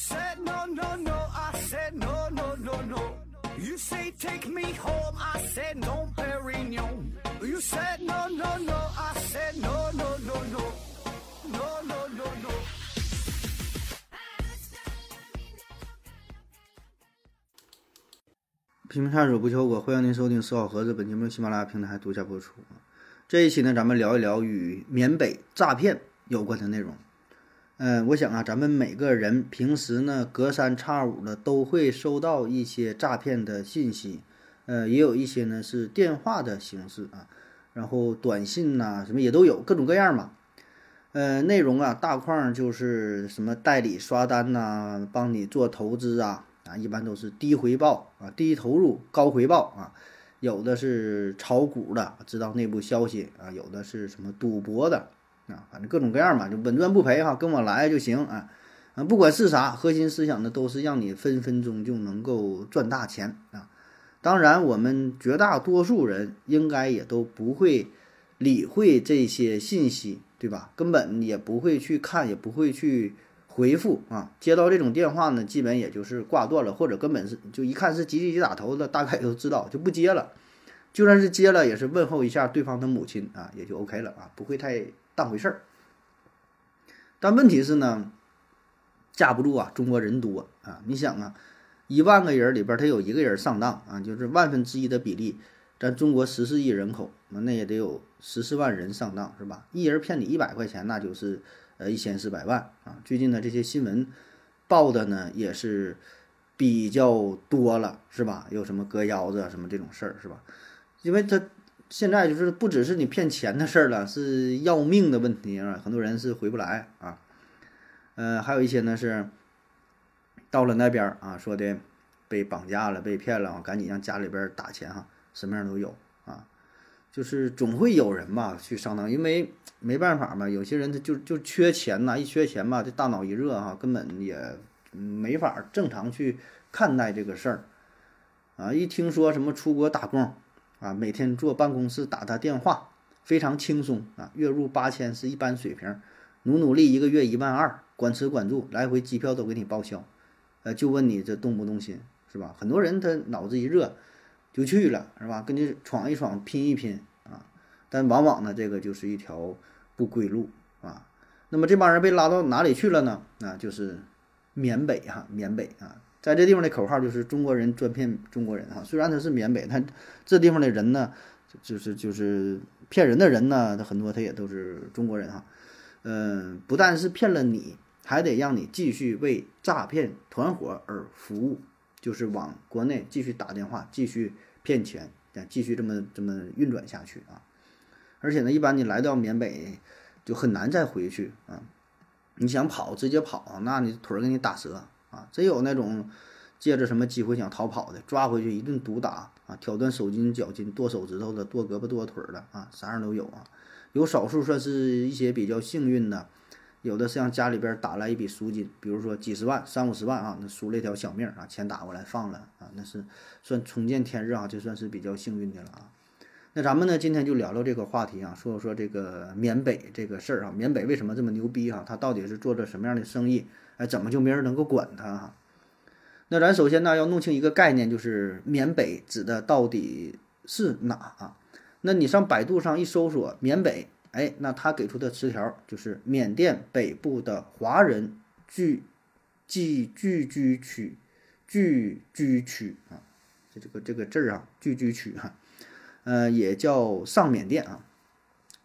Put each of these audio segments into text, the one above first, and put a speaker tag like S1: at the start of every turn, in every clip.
S1: said no, no, no. I said no, no, no, no. You say take me home. I said no, Perignon. You said no, no, no. I said no, no, no, no. No, no, no, no.
S2: 拼命探索不求果，欢迎您收听四号盒子。本节目由喜马拉雅平台独家播出。这一期呢，咱们聊一聊与缅北诈骗有关的内容。嗯，我想啊，咱们每个人平时呢，隔三差五的都会收到一些诈骗的信息，呃，也有一些呢是电话的形式啊，然后短信呐、什么也都有，各种各样嘛。呃，内容啊，大框就是什么代理刷单呐、帮你做投资啊，啊，一般都是低回报啊，低投入高回报啊。有的是炒股的，知道内部消息啊；有的是什么赌博的啊，反正各种各样嘛，就稳赚不赔哈，跟我来就行啊。啊，不管是啥，核心思想呢都是让你分分钟就能够赚大钱啊。当然，我们绝大多数人应该也都不会理会这些信息，对吧？根本也不会去看，也不会去回复啊。接到这种电话呢，基本也就是挂断了，或者根本是就一看是急急急打头的，大概都知道就不接了。就算是接了，也是问候一下对方的母亲啊，也就 OK 了啊，不会太当回事儿。但问题是呢，架不住啊，中国人多啊，你想啊，一万个人里边他有一个人上当啊，就是万分之一的比例。咱中国十四亿人口，那也得有十四万人上当是吧？一人骗你一百块钱，那就是呃一千四百万啊。最近的这些新闻报的呢，也是比较多了是吧？有什么割腰子啊什么这种事儿是吧？因为他现在就是不只是你骗钱的事儿了，是要命的问题啊！很多人是回不来啊。呃，还有一些呢是到了那边啊，说的被绑架了、被骗了，赶紧让家里边打钱哈，什么样都有啊。就是总会有人吧去上当，因为没办法嘛，有些人他就就缺钱呐，一缺钱吧，这大脑一热哈，根本也没法正常去看待这个事儿啊。一听说什么出国打工。啊，每天坐办公室打他电话，非常轻松啊，月入八千是一般水平，努努力一个月一万二，管吃管住，来回机票都给你报销，呃，就问你这动不动心是吧？很多人他脑子一热就去了是吧？跟你闯一闯，拼一拼啊，但往往呢，这个就是一条不归路啊。那么这帮人被拉到哪里去了呢？啊，就是缅北哈，缅北啊。在这地方的口号就是中国人专骗中国人哈，虽然他是缅北，他这地方的人呢，就是就是骗人的人呢，他很多他也都是中国人哈，嗯，不但是骗了你，还得让你继续为诈骗团伙而服务，就是往国内继续打电话，继续骗钱，继续这么这么运转下去啊，而且呢，一般你来到缅北就很难再回去啊，你想跑直接跑，那你腿儿给你打折。啊，真有那种借着什么机会想逃跑的，抓回去一顿毒打啊，挑断手筋脚筋，剁手指头的，剁胳膊剁腿的啊，啥样都有啊。有少数算是一些比较幸运的，有的是让家里边打来一笔赎金，比如说几十万、三五十万啊，那赎了一条小命啊，钱打过来放了啊，那是算重见天日啊，就算是比较幸运的了啊。那咱们呢，今天就聊聊这个话题啊，说说这个缅北这个事儿啊，缅北为什么这么牛逼啊？他到底是做着什么样的生意？哎，怎么就没人能够管他哈？那咱首先呢要弄清一个概念，就是缅北指的到底是哪啊？那你上百度上一搜索缅北，哎，那他给出的词条就是缅甸北部的华人聚聚聚居区，聚居区啊，这这个这个字儿啊，聚居区哈，呃，也叫上缅甸啊，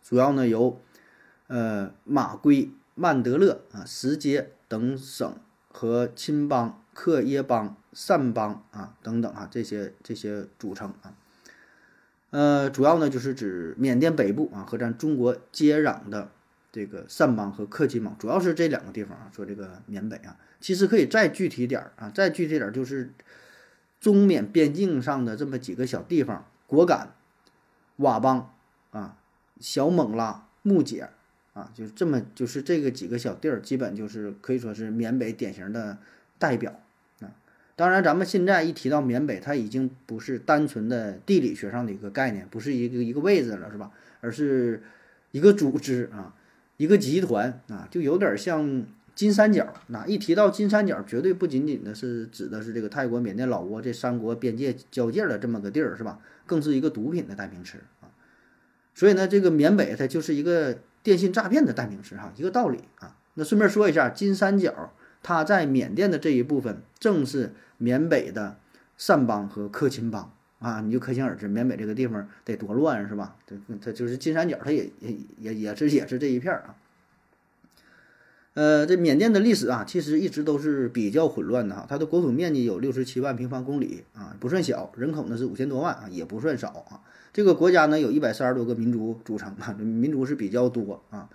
S2: 主要呢由呃马圭、曼德勒啊、石阶。等省和钦邦、克耶邦、善邦啊等等啊这些这些组成啊，呃，主要呢就是指缅甸北部啊和咱中国接壤的这个善邦和克钦邦，主要是这两个地方啊。说这个缅北啊，其实可以再具体点儿啊，再具体点儿就是中缅边境上的这么几个小地方：果敢、佤邦啊、小勐拉、木姐。啊，就这么，就是这个几个小地儿，基本就是可以说是缅北典型的代表啊。当然，咱们现在一提到缅北，它已经不是单纯的地理学上的一个概念，不是一个一个位置了，是吧？而是一个组织啊，一个集团啊，就有点像金三角。那一提到金三角，绝对不仅仅的是指的是这个泰国、缅甸、老挝这三国边界交界的这么个地儿，是吧？更是一个毒品的代名词啊。所以呢，这个缅北它就是一个电信诈骗的代名词哈，一个道理啊。那顺便说一下，金三角它在缅甸的这一部分，正是缅北的善邦和克钦邦。啊，你就可想而知，缅北这个地方得多乱，是吧？它它就是金三角，它也也也也是也是这一片儿啊。呃，这缅甸的历史啊，其实一直都是比较混乱的哈。它的国土面积有六十七万平方公里啊，不算小，人口呢是五千多万啊，也不算少啊。这个国家呢有一百三十多个民族组成啊，民族是比较多啊，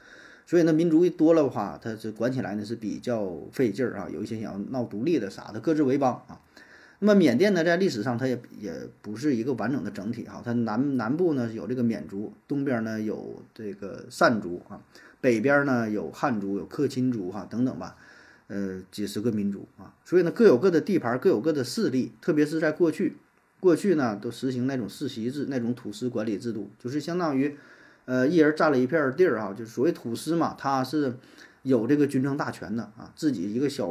S2: 所以呢民族一多了的话，它这管起来呢是比较费劲儿啊。有一些想要闹独立的啥的，各自为邦啊。那么缅甸呢，在历史上它也也不是一个完整的整体哈，它南南部呢有这个缅族，东边呢有这个善族啊，北边呢有汉族、有克钦族哈等等吧，呃几十个民族啊，所以呢各有各的地盘，各有各的势力，特别是在过去，过去呢都实行那种世袭制，那种土司管理制度，就是相当于，呃一人占了一片地儿哈，就是所谓土司嘛，他是有这个军政大权的啊，自己一个小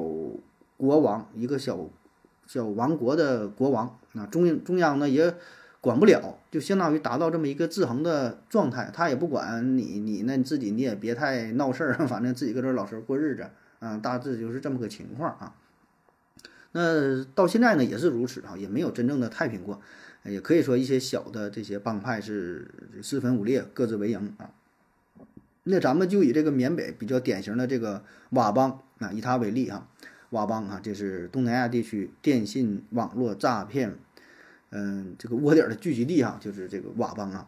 S2: 国王，一个小。小王国的国王啊，中中央呢也管不了，就相当于达到这么一个制衡的状态，他也不管你，你那你自己你也别太闹事儿，反正自己搁这老实过日子啊，大致就是这么个情况啊。那到现在呢也是如此啊，也没有真正的太平过，也可以说一些小的这些帮派是四分五裂，各自为营啊。那咱们就以这个缅北比较典型的这个佤邦啊，以他为例哈。佤邦啊，这是东南亚地区电信网络诈骗，嗯，这个窝点的聚集地哈，就是这个佤邦啊。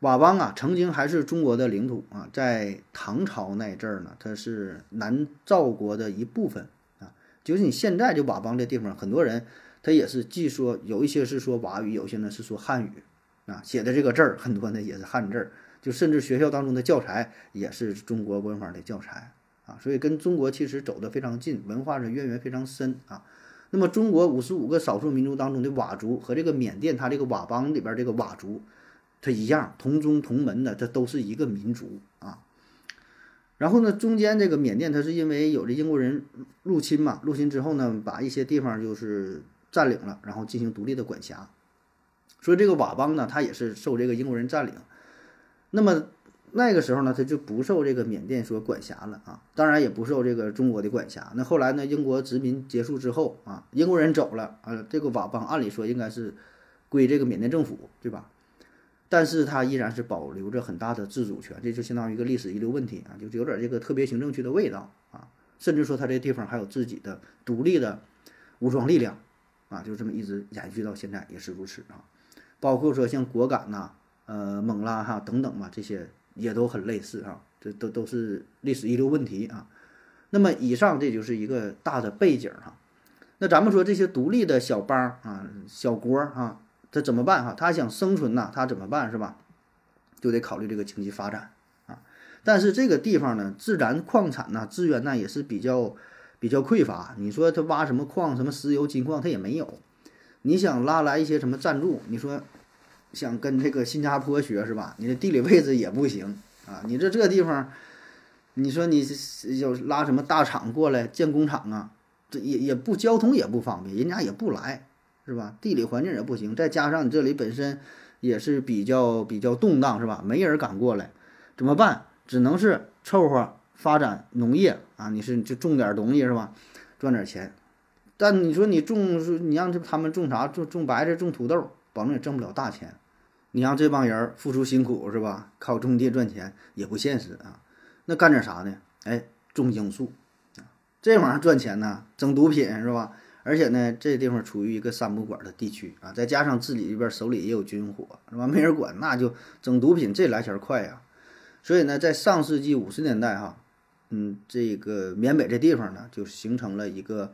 S2: 佤邦啊，曾经还是中国的领土啊，在唐朝那阵儿呢，它是南诏国的一部分啊。就是你现在就佤邦这地方，很多人他也是既说有一些是说佤语，有些呢是说汉语啊，写的这个字儿很多呢也是汉字儿，就甚至学校当中的教材也是中国文法的教材。啊，所以跟中国其实走得非常近，文化是渊源非常深啊。那么中国五十五个少数民族当中的佤族和这个缅甸它这个佤邦里边这个佤族，它一样同宗同门的，这都是一个民族啊。然后呢，中间这个缅甸它是因为有这英国人入侵嘛，入侵之后呢，把一些地方就是占领了，然后进行独立的管辖。所以这个佤邦呢，它也是受这个英国人占领。那么。那个时候呢，他就不受这个缅甸所管辖了啊，当然也不受这个中国的管辖。那后来呢，英国殖民结束之后啊，英国人走了啊，这个佤邦按理说应该是归这个缅甸政府，对吧？但是它依然是保留着很大的自主权，这就相当于一个历史遗留问题啊，就有点这个特别行政区的味道啊，甚至说它这地方还有自己的独立的武装力量啊，就这么一直延续到现在也是如此啊。包括说像果敢呐、呃勐拉哈等等吧这些。也都很类似啊，这都都是历史遗留问题啊。那么以上这就是一个大的背景哈。那咱们说这些独立的小邦啊、小国啊，他怎么办哈？他想生存呐，他怎么办是吧？就得考虑这个经济发展啊。但是这个地方呢，自然矿产呐、资源呢也是比较比较匮乏。你说他挖什么矿，什么石油、金矿他也没有。你想拉来一些什么赞助，你说？想跟这个新加坡学是吧？你的地理位置也不行啊！你这这地方，你说你要拉什么大厂过来建工厂啊？这也也不交通也不方便，人家也不来，是吧？地理环境也不行，再加上你这里本身也是比较比较动荡，是吧？没人敢过来，怎么办？只能是凑合发展农业啊！你是就种点东西是吧？赚点钱。但你说你种，你让他们种啥？种种白菜，种土豆，保证也挣不了大钱。你让这帮人付出辛苦是吧？靠种地赚钱也不现实啊。那干点啥呢？哎，种罂粟啊，这玩意儿赚钱呢。整毒品是吧？而且呢，这地方处于一个三不管的地区啊，再加上自己这边手里也有军火是吧？没人管，那就整毒品，这来钱快呀。所以呢，在上世纪五十年代哈，嗯，这个缅北这地方呢，就形成了一个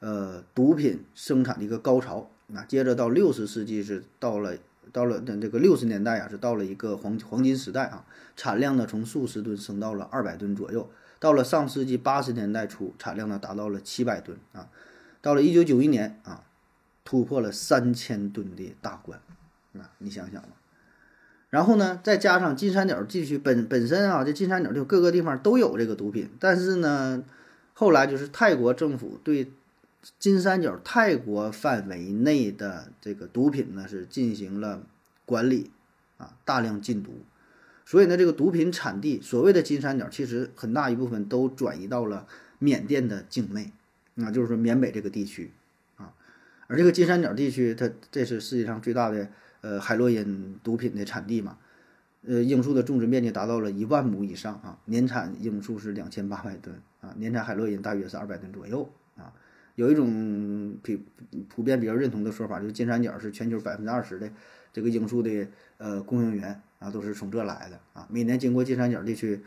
S2: 呃毒品生产的一个高潮。那接着到六十世纪是到了。到了等这个六十年代啊，是到了一个黄黄金时代啊，产量呢从数十吨升到了二百吨左右。到了上世纪八十年代初，产量呢达到了七百吨啊。到了一九九一年啊，突破了三千吨的大关啊，你想想吧。然后呢，再加上金三角地区本本身啊，这金三角就各个地方都有这个毒品，但是呢，后来就是泰国政府对金三角泰国范围内的这个毒品呢是进行了管理啊，大量禁毒。所以呢，这个毒品产地所谓的金三角，其实很大一部分都转移到了缅甸的境内，啊，就是说缅北这个地区啊。而这个金三角地区，它这是世界上最大的呃海洛因毒品的产地嘛，呃，罂粟的种植面积达到了一万亩以上啊，年产罂粟是两千八百吨啊，年产海洛因大约是二百吨左右啊。有一种比普遍比较认同的说法，就是金三角是全球百分之二十的这个罂粟的呃供应源。啊，都是从这来的啊！每年经过金三角地区，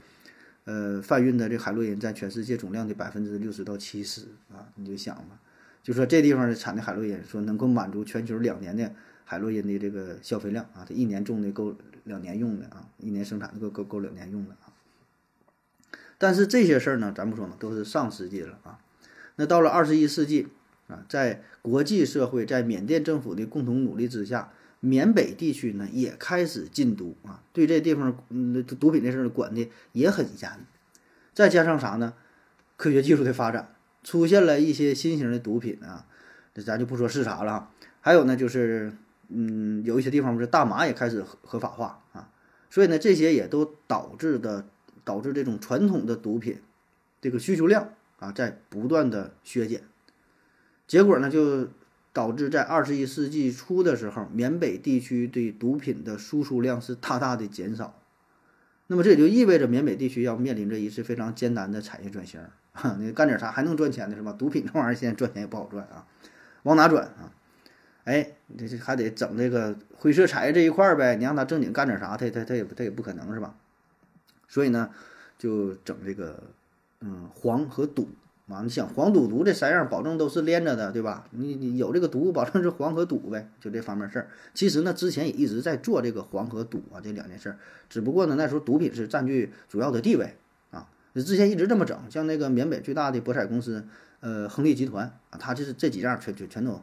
S2: 呃，贩运的这海洛因占全世界总量的百分之六十到七十啊！你就想吧，就说这地方产的海洛因，说能够满足全球两年的海洛因的这个消费量啊，它一年种的够两年用的啊，一年生产的够够够两年用的啊。但是这些事儿呢，咱不说嘛，都是上世纪了啊。那到了二十一世纪啊，在国际社会，在缅甸政府的共同努力之下。缅北地区呢也开始禁毒啊，对这地方嗯毒品这事儿管的也很严。再加上啥呢？科学技术的发展，出现了一些新型的毒品啊，这咱就不说是啥了。还有呢，就是嗯有一些地方不是大麻也开始合合法化啊，所以呢这些也都导致的导致这种传统的毒品这个需求量啊在不断的削减，结果呢就。导致在二十一世纪初的时候，缅北地区对毒品的输出量是大大的减少。那么这也就意味着缅北地区要面临着一次非常艰难的产业转型。你干点啥还能赚钱呢是吧？毒品这玩意儿现在赚钱也不好赚啊，往哪转啊？哎，这这还得整这个灰色产业这一块儿呗。你让他正经干点啥，他他他也他也不可能是吧？所以呢，就整这个嗯黄和赌。啊，你想黄赌毒这三样，保证都是连着的，对吧？你你有这个毒，保证是黄和赌呗，就这方面事儿。其实呢，之前也一直在做这个黄和赌啊这两件事儿，只不过呢，那时候毒品是占据主要的地位啊。之前一直这么整，像那个缅北最大的博彩公司，呃，亨利集团啊，它就是这几样全全全都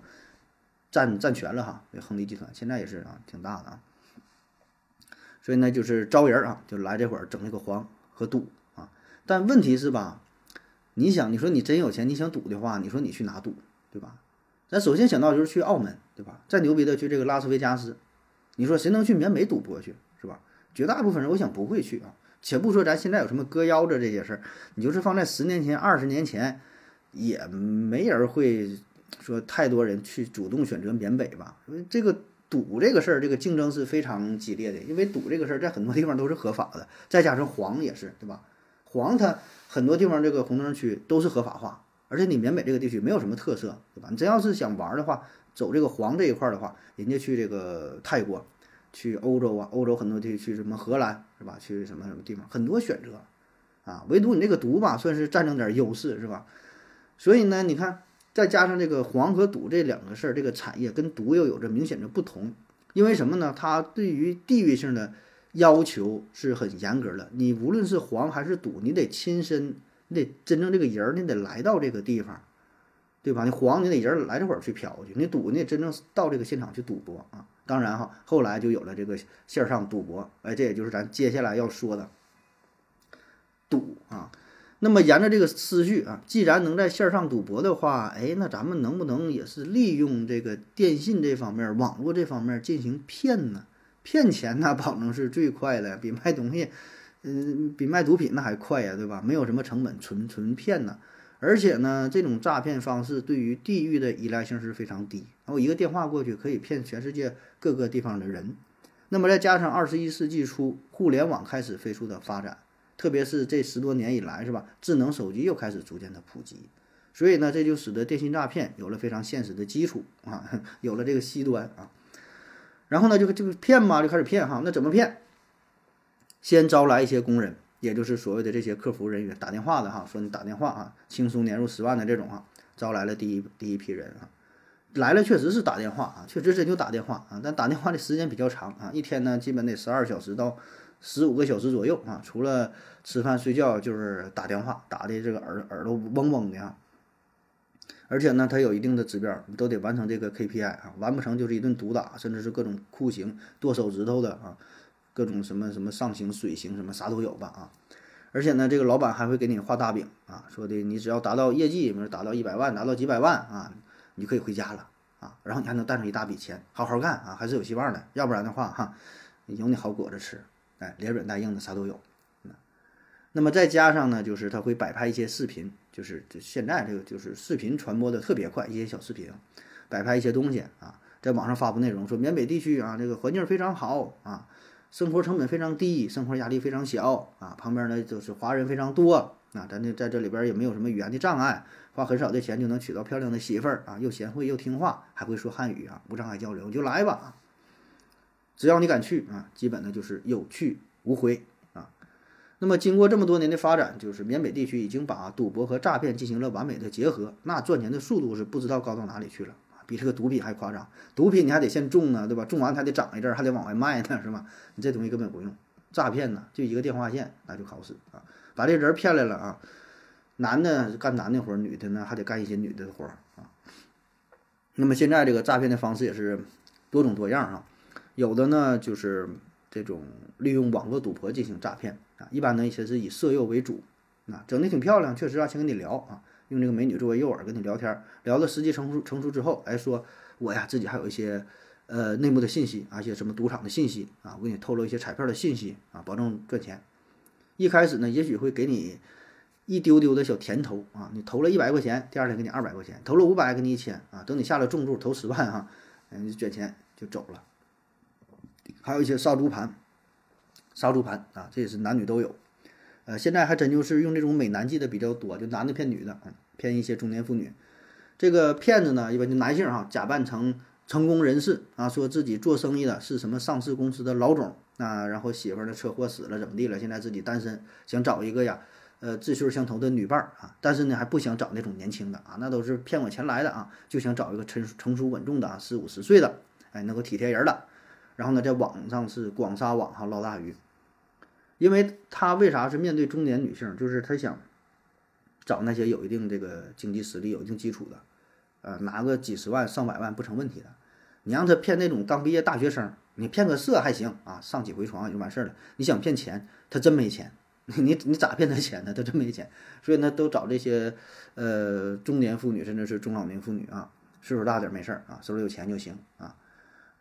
S2: 占占全了哈。这亨利集团现在也是啊，挺大的啊。所以呢，就是招人啊，就来这会儿整那个黄和赌。但问题是吧？你想，你说你真有钱，你想赌的话，你说你去哪赌，对吧？咱首先想到就是去澳门，对吧？再牛逼的去这个拉斯维加斯，你说谁能去缅北赌博去，是吧？绝大部分人我想不会去啊。且不说咱现在有什么割腰子这些事儿，你就是放在十年前、二十年前，也没人会说太多人去主动选择缅北吧？这个赌这个事儿，这个竞争是非常激烈的，因为赌这个事儿在很多地方都是合法的，再加上黄也是，对吧？黄它。很多地方这个红灯区都是合法化，而且你缅北这个地区没有什么特色，对吧？你真要是想玩的话，走这个黄这一块的话，人家去这个泰国，去欧洲啊，欧洲很多地区什么荷兰是吧？去什么什么地方很多选择，啊，唯独你这个毒吧，算是占着点优势是吧？所以呢，你看再加上这个黄和赌这两个事儿，这个产业跟毒又有着明显的不同，因为什么呢？它对于地域性的。要求是很严格的，你无论是黄还是赌，你得亲身，你得真正这个人儿，你得来到这个地方，对吧？你黄你得人来这会儿去嫖去，你赌你得真正到这个现场去赌博啊。当然哈，后来就有了这个线上赌博，哎，这也就是咱接下来要说的赌啊。那么沿着这个思绪啊，既然能在线上赌博的话，哎，那咱们能不能也是利用这个电信这方面、网络这方面进行骗呢？骗钱那保证是最快的，比卖东西，嗯，比卖毒品那还快呀，对吧？没有什么成本，纯纯骗呢。而且呢，这种诈骗方式对于地域的依赖性是非常低，然后一个电话过去可以骗全世界各个地方的人。那么再加上二十一世纪初互联网开始飞速的发展，特别是这十多年以来，是吧？智能手机又开始逐渐的普及，所以呢，这就使得电信诈骗有了非常现实的基础啊，有了这个西端啊。然后呢，就就骗嘛，就开始骗哈。那怎么骗？先招来一些工人，也就是所谓的这些客服人员，打电话的哈，说你打电话啊，轻松年入十万的这种哈，招来了第一第一批人啊。来了确实是打电话啊，确实真就打电话啊，但打电话的时间比较长啊，一天呢基本得十二小时到十五个小时左右啊，除了吃饭睡觉就是打电话，打的这个耳耳朵嗡嗡的啊。而且呢，它有一定的指标，你都得完成这个 KPI 啊，完不成就是一顿毒打，甚至是各种酷刑，剁手指头的啊，各种什么什么上刑、水刑什么啥都有吧啊。而且呢，这个老板还会给你画大饼啊，说的你只要达到业绩，比如达到一百万，达到几百万啊，你就可以回家了啊，然后你还能带上一大笔钱，好好干啊，还是有希望的。要不然的话哈，有你好果子吃，哎，连软带硬的啥都有。那么再加上呢，就是他会摆拍一些视频，就是这现在这个就是视频传播的特别快，一些小视频，摆拍一些东西啊，在网上发布内容，说缅北地区啊，这个环境非常好啊，生活成本非常低，生活压力非常小啊，旁边呢就是华人非常多啊，咱这在这里边也没有什么语言的障碍，花很少的钱就能娶到漂亮的媳妇儿啊，又贤惠又听话，还会说汉语啊，无障碍交流，就来吧，只要你敢去啊，基本呢就是有去无回。那么，经过这么多年的发展，就是缅北地区已经把赌博和诈骗进行了完美的结合，那赚钱的速度是不知道高到哪里去了！比这个毒品还夸张。毒品你还得先种呢，对吧？种完还得长一阵，还得往外卖呢，是吧？你这东西根本不用。诈骗呢，就一个电话线，那就好使啊！把这人骗来了啊，男的干男的活，女的呢还得干一些女的活啊。那么现在这个诈骗的方式也是多种多样啊，有的呢就是这种利用网络赌博进行诈骗。啊，一般呢一些是以色诱为主，啊，整的挺漂亮，确实啊，先跟你聊啊，用这个美女作为诱饵跟你聊天，聊到时机成熟成熟之后，哎，说我呀自己还有一些呃内幕的信息，而且什么赌场的信息啊，我给你透露一些彩票的信息啊，保证赚钱。一开始呢，也许会给你一丢丢的小甜头啊，你投了一百块钱，第二天给你二百块钱，投了五百给你一千啊，等你下了重注投十万哈，嗯，你卷钱就走了。还有一些杀猪盘。杀猪盘啊，这也是男女都有，呃，现在还真就是用这种美男计的比较多，就男的骗女的，嗯，骗一些中年妇女。这个骗子呢，一般就男性哈，假扮成成功人士啊，说自己做生意的是什么上市公司的老总啊，然后媳妇儿呢车祸死了怎么地了，现在自己单身，想找一个呀，呃，志趣相投的女伴儿啊，但是呢还不想找那种年轻的啊，那都是骗我钱来的啊，就想找一个成成熟稳重的啊，四五十岁的，哎，能够体贴人的，然后呢在网上是广撒网哈捞大鱼。因为他为啥是面对中年女性？就是他想找那些有一定这个经济实力、有一定基础的，呃，拿个几十万、上百万不成问题的。你让他骗那种刚毕业大学生，你骗个色还行啊，上几回床也就完事儿了。你想骗钱，他真没钱，你你咋骗他钱呢？他真没钱，所以呢，都找这些呃中年妇女，甚至是中老年妇女啊，岁数大点没事儿啊，手里有钱就行啊。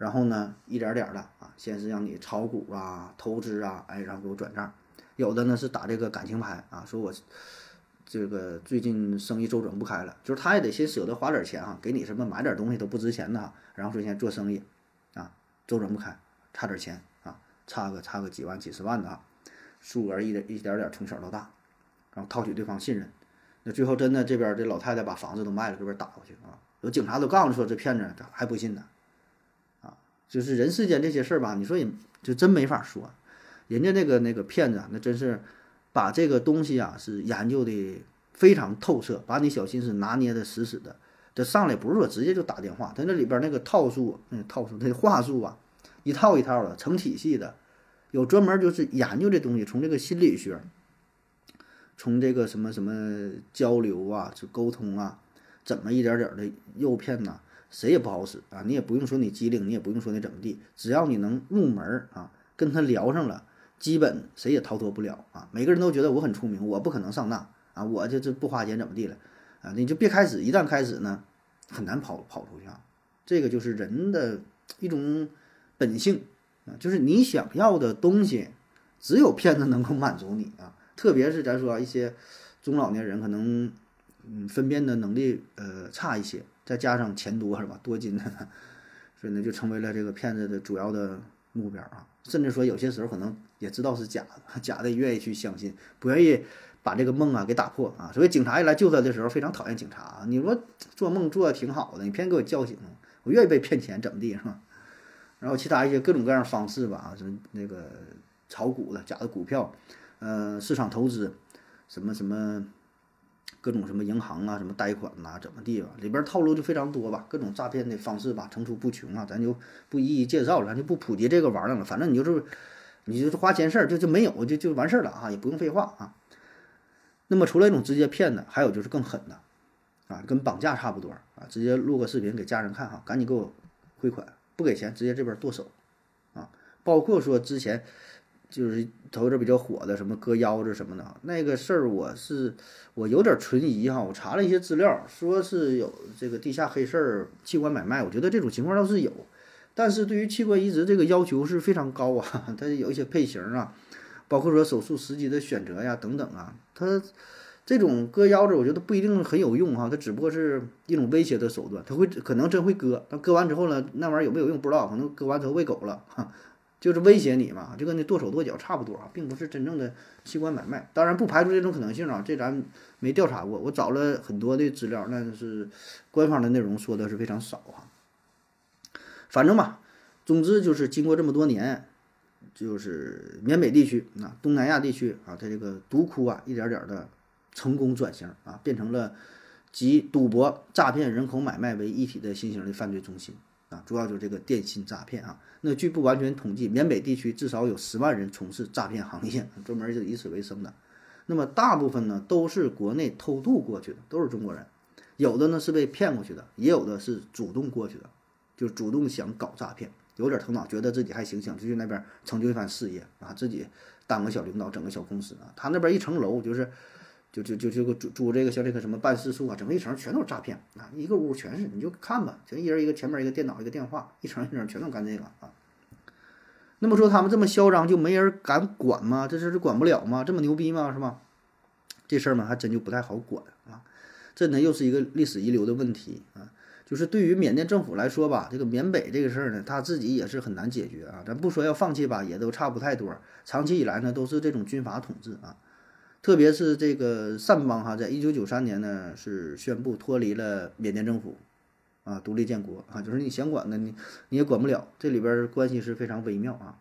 S2: 然后呢，一点点的啊，先是让你炒股啊、投资啊，哎，然后给我转账。有的呢是打这个感情牌啊，说我这个最近生意周转不开了，就是他也得先舍得花点钱啊，给你什么买点东西都不值钱的哈，然后说现在做生意啊，周转不开，差点钱啊，差个差个几万、几十万的啊，数额一点一点点从小到大，然后套取对方信任。那最后真的这边这老太太把房子都卖了，这边打过去啊，有警察都告诉说这骗子还不信呢。就是人世间这些事儿吧，你说也就真没法说，人家那个那个骗子啊，那真是把这个东西啊是研究的非常透彻，把你小心思拿捏的死死的。这上来不是说直接就打电话，他那里边那个套数，嗯，套数那话术啊，一套一套的，成体系的，有专门就是研究这东西，从这个心理学，从这个什么什么交流啊，就沟通啊，怎么一点点的诱骗呐。谁也不好使啊！你也不用说你机灵，你也不用说你怎么地，只要你能入门啊，跟他聊上了，基本谁也逃脱不了啊！每个人都觉得我很聪明，我不可能上当啊！我这这不花钱怎么地了啊？你就别开始，一旦开始呢，很难跑跑出去啊！这个就是人的一种本性啊，就是你想要的东西，只有骗子能够满足你啊！特别是咱说一些中老年人，可能嗯分辨的能力呃差一些。再加上钱多是吧？多金的，所以呢就成为了这个骗子的主要的目标啊。甚至说有些时候可能也知道是假的，假的也愿意去相信，不愿意把这个梦啊给打破啊。所以警察一来救他的时候，非常讨厌警察。你说做梦做的挺好的，你偏给我叫醒，我愿意被骗钱怎么地是吧？然后其他一些各种各样的方式吧，什么那个炒股的假的股票，呃，市场投资，什么什么。各种什么银行啊，什么贷款呐，怎么地吧，里边套路就非常多吧，各种诈骗的方式吧，层出不穷啊，咱就不一一介绍了，咱就不普及这个玩意儿了。反正你就是，你就是花钱事儿，就就没有，就就完事儿了啊，也不用废话啊。那么除了一种直接骗的，还有就是更狠的，啊，跟绑架差不多啊，直接录个视频给家人看哈，赶紧给我汇款，不给钱直接这边剁手，啊，包括说之前就是头一阵比较火的什么割腰子什么的，那个事儿我是我有点存疑哈。我查了一些资料，说是有这个地下黑市儿器官买卖，我觉得这种情况倒是有，但是对于器官移植这个要求是非常高啊，它有一些配型啊，包括说手术时机的选择呀等等啊，它这种割腰子我觉得不一定很有用哈，它只不过是一种威胁的手段，它会可能真会割，但割完之后呢，那玩意儿有没有用不知道，可能割完之后喂狗了哈。就是威胁你嘛，就跟那剁手剁脚差不多啊，并不是真正的器官买卖。当然不排除这种可能性啊，这咱没调查过。我找了很多的资料，那是官方的内容说的是非常少哈。反正吧，总之就是经过这么多年，就是缅北地区啊、东南亚地区啊，它这个毒窟啊，一点点的成功转型啊，变成了集赌博、诈骗、人口买卖为一体的新型的犯罪中心。啊，主要就是这个电信诈骗啊。那据不完全统计，缅北地区至少有十万人从事诈骗行业，专门就以此为生的。那么大部分呢都是国内偷渡过去的，都是中国人。有的呢是被骗过去的，也有的是主动过去的，就主动想搞诈骗，有点头脑，觉得自己还行，想就去那边成就一番事业啊，自己当个小领导，整个小公司啊。他那边一层楼就是。就就就就个租租这个像这个什么办事处啊，整个一层全都是诈骗啊，一个屋全是，你就看吧，就一人一个前面一个电脑一个电话，一层一层全都干这个啊。那么说他们这么嚣张，就没人敢管吗？这事儿管不了吗？这么牛逼吗？是吧？这事儿嘛，还真就不太好管啊。这呢又是一个历史遗留的问题啊。就是对于缅甸政府来说吧，这个缅北这个事儿呢，他自己也是很难解决啊。咱不说要放弃吧，也都差不太多。长期以来呢，都是这种军阀统治啊。特别是这个善邦哈，在一九九三年呢是宣布脱离了缅甸政府，啊，独立建国啊，就是你想管的你你也管不了，这里边关系是非常微妙啊。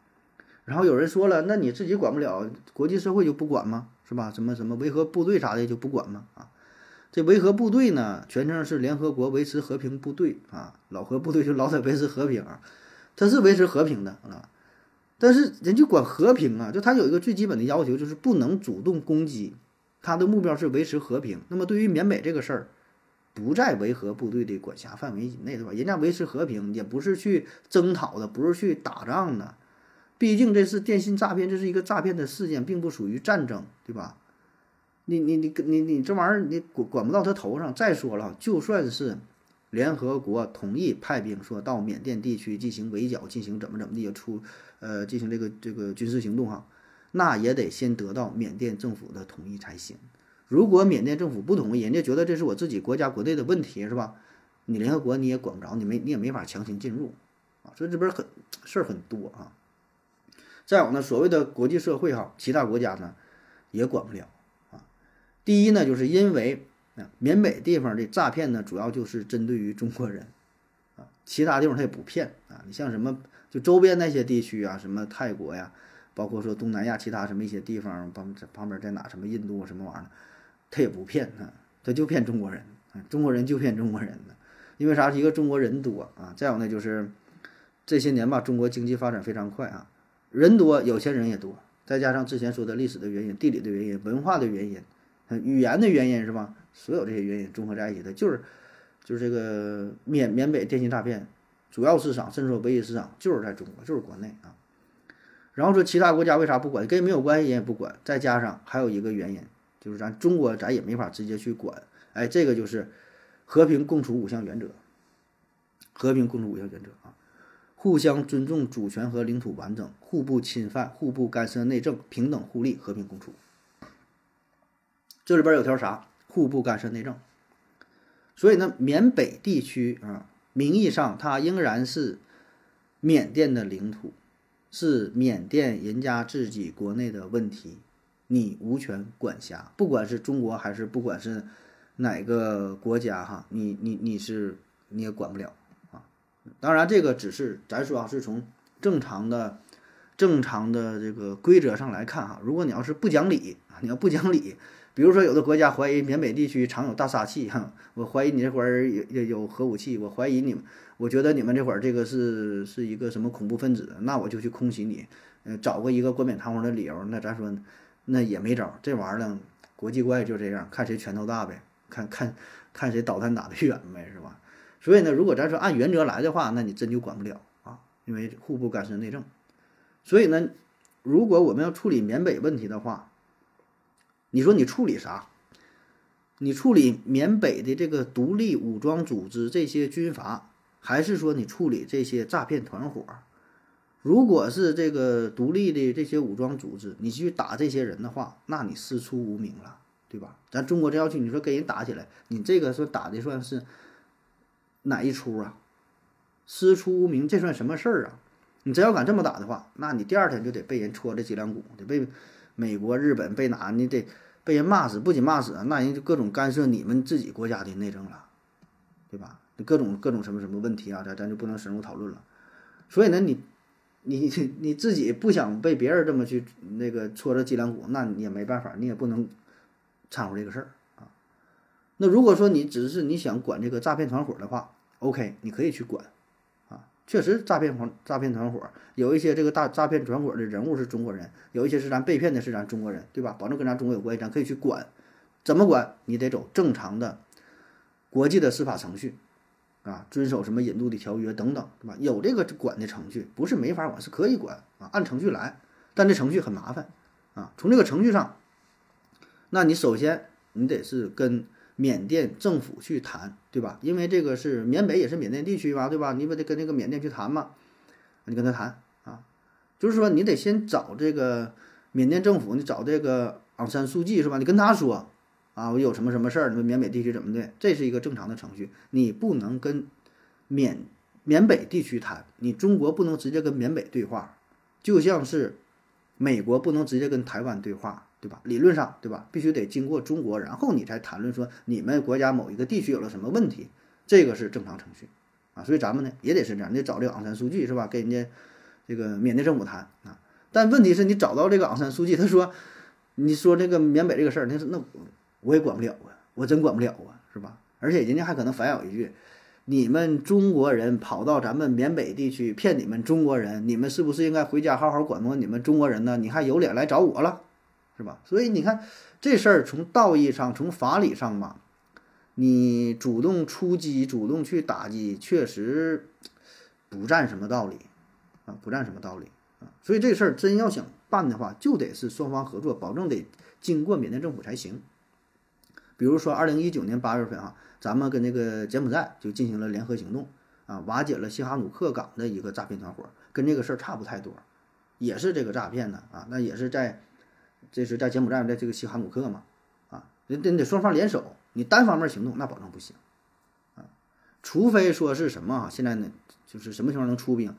S2: 然后有人说了，那你自己管不了，国际社会就不管吗？是吧？什么什么维和部队啥的就不管吗？啊，这维和部队呢，全称是联合国维持和平部队啊，老和部队就老在维持和平，它是维持和平的啊。但是人家管和平啊，就他有一个最基本的要求，就是不能主动攻击，他的目标是维持和平。那么对于缅北这个事儿，不在维和部队的管辖范围以内，对吧？人家维持和平也不是去征讨的，不是去打仗的，毕竟这是电信诈骗，这是一个诈骗的事件，并不属于战争，对吧？你你你你你这玩意儿你管管不到他头上。再说了，就算是联合国同意派兵说到缅甸地区进行围剿，进行怎么怎么地出。呃，进行这个这个军事行动哈，那也得先得到缅甸政府的同意才行。如果缅甸政府不同意，人家觉得这是我自己国家国内的问题，是吧？你联合国你也管不着，你没你也没法强行进入啊。所以这边很事儿很多啊。再有呢，所谓的国际社会哈，其他国家呢也管不了啊。第一呢，就是因为，缅北地方的诈骗呢，主要就是针对于中国人，其他地方他也不骗啊。你像什么？就周边那些地区啊，什么泰国呀，包括说东南亚其他什么一些地方，旁旁边在哪什么印度什么玩意儿，他也不骗啊，他就骗中国人，中国人就骗中国人呢，因为啥？一个中国人多啊，再有呢就是这些年吧，中国经济发展非常快啊，人多有钱人也多，再加上之前说的历史的原因、地理的原因、文化的原因、语言的原因是吧？所有这些原因综合在一起的，就是就是这个缅缅北电信诈骗。主要市场甚至说唯一市场就是在中国，就是国内啊。然后说其他国家为啥不管？跟没有关系，人也不管。再加上还有一个原因，就是咱中国咱也没法直接去管。哎，这个就是和平共处五项原则。和平共处五项原则啊，互相尊重主权和领土完整，互不侵犯，互不干涉内政，平等互利，和平共处。这里边有条啥？互不干涉内政。所以呢，缅北地区啊。名义上，它仍然是缅甸的领土，是缅甸人家自己国内的问题，你无权管辖。不管是中国还是不管是哪个国家，哈，你你你是你也管不了啊。当然，这个只是咱说啊，是从正常的、正常的这个规则上来看哈。如果你要是不讲理啊，你要不讲理。比如说，有的国家怀疑缅北地区藏有大杀器，哈，我怀疑你这会儿有有核武器，我怀疑你们，我觉得你们这会儿这个是是一个什么恐怖分子，那我就去空袭你，呃，找个一个冠冕堂皇的理由，那咱说那也没招，这玩意儿呢，国际关系就这样，看谁拳头大呗，看看看谁导弹打得远呗，是吧？所以呢，如果咱说按原则来的话，那你真就管不了啊，因为互不干涉内政，所以呢。如果我们要处理缅北问题的话，你说你处理啥？你处理缅北的这个独立武装组织这些军阀，还是说你处理这些诈骗团伙？如果是这个独立的这些武装组织，你去打这些人的话，那你师出无名了，对吧？咱中国这要去，你说跟人打起来，你这个说打的算是哪一出啊？师出无名，这算什么事儿啊？你真要敢这么打的话，那你第二天就得被人戳着脊梁骨，得被美国、日本被哪？你得被人骂死，不仅骂死，那人就各种干涉你们自己国家的内政了，对吧？各种各种什么什么问题啊，咱咱就不能深入讨论了。所以呢，你。你你自己不想被别人这么去那个戳着脊梁骨，那你也没办法，你也不能掺和这个事儿啊。那如果说你只是你想管这个诈骗团伙的话，OK，你可以去管。确实，诈骗团诈骗团伙有一些这个大诈骗团伙的人物是中国人，有一些是咱被骗的是咱中国人，对吧？保证跟咱中国有关系，咱可以去管。怎么管？你得走正常的国际的司法程序。啊，遵守什么引渡的条约等等，对吧？有这个管的程序，不是没法管，是可以管啊，按程序来。但这程序很麻烦啊。从这个程序上，那你首先你得是跟缅甸政府去谈，对吧？因为这个是缅北也是缅甸地区吧，对吧？你不得跟那个缅甸去谈嘛？你跟他谈啊，就是说你得先找这个缅甸政府，你找这个昂山素季是吧？你跟他说。啊，我有什么什么事儿？你们缅北地区怎么的？这是一个正常的程序，你不能跟缅缅北地区谈，你中国不能直接跟缅北对话，就像是美国不能直接跟台湾对话，对吧？理论上，对吧？必须得经过中国，然后你才谈论说你们国家某一个地区有了什么问题，这个是正常程序啊。所以咱们呢也得是这样，你得找这个昂山素季是吧？跟人家这个缅甸政府谈啊。但问题是你找到这个昂山素季，他说你说这个缅北这个事儿，那那。我也管不了啊，我真管不了啊，是吧？而且人家还可能反咬一句：“你们中国人跑到咱们缅北地区骗你们中国人，你们是不是应该回家好好管管你们中国人呢？你还有脸来找我了，是吧？”所以你看这事儿从道义上、从法理上嘛，你主动出击、主动去打击，确实不占什么道理啊，不占什么道理啊。所以这事儿真要想办的话，就得是双方合作，保证得经过缅甸政府才行。比如说，二零一九年八月份啊，咱们跟那个柬埔寨就进行了联合行动啊，瓦解了西哈努克港的一个诈骗团伙，跟这个事儿差不太多，也是这个诈骗的啊，那也是在，这是在柬埔寨的这个西哈努克嘛，啊，你得得双方联手，你单方面行动那保证不行，啊，除非说是什么啊，现在呢就是什么情况能出兵，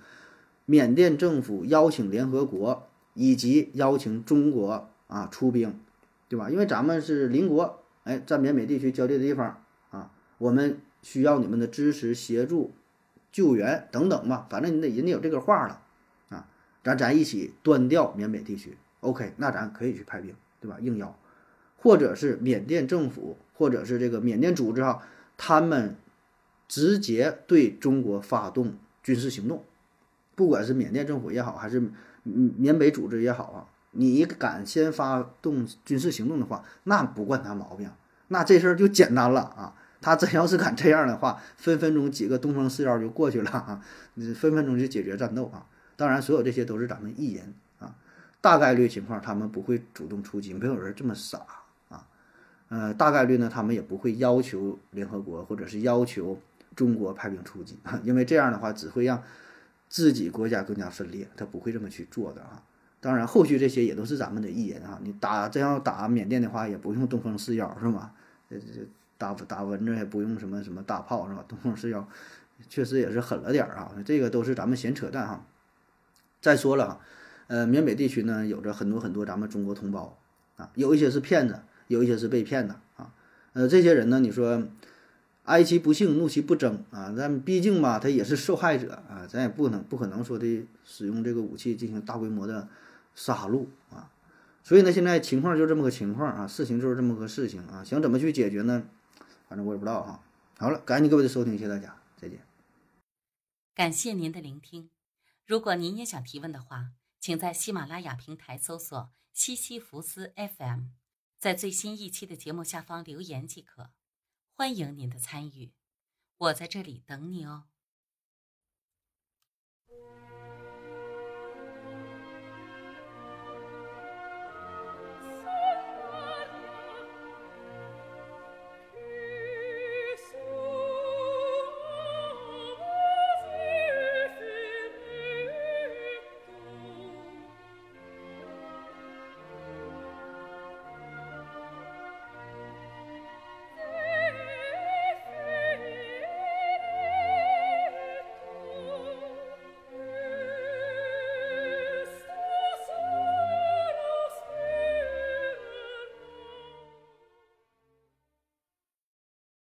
S2: 缅甸政府邀请联合国以及邀请中国啊出兵，对吧？因为咱们是邻国。哎，在缅北地区交界的地方啊，我们需要你们的支持、协助、救援等等吧。反正你得人家有这个话了啊，咱咱一起端掉缅北地区。OK，那咱可以去派兵，对吧？应邀，或者是缅甸政府，或者是这个缅甸组织哈，他们直接对中国发动军事行动，不管是缅甸政府也好，还是嗯缅北组织也好啊。你敢先发动军事行动的话，那不惯他毛病，那这事儿就简单了啊！他真要是敢这样的话，分分钟几个东风四幺就过去了啊，分分钟就解决战斗啊！当然，所有这些都是咱们艺人啊，大概率情况他们不会主动出击，没有人这么傻啊。呃，大概率呢，他们也不会要求联合国或者是要求中国派兵出击，因为这样的话只会让自己国家更加分裂，他不会这么去做的啊。当然，后续这些也都是咱们的艺人啊！你打真要打缅甸的话，也不用东风四幺是吧？这这打打蚊子也不用什么什么大炮是吧？东风四幺确实也是狠了点儿啊！这个都是咱们闲扯淡哈。再说了哈，呃，缅北地区呢有着很多很多咱们中国同胞啊，有一些是骗子，有一些是被骗的啊。呃，这些人呢，你说哀其不幸，怒其不争啊，但毕竟吧，他也是受害者啊，咱也不能不可能说的使用这个武器进行大规模的。杀戮啊！所以呢，现在情况就这么个情况啊，事情就是这么个事情啊，想怎么去解决呢？反正我也不知道哈。好了，感谢各位的收听，谢谢大家，再见。
S3: 感谢您的聆听。如果您也想提问的话，请在喜马拉雅平台搜索“西西弗斯 FM”，在最新一期的节目下方留言即可。欢迎您的参与，我在这里等你哦。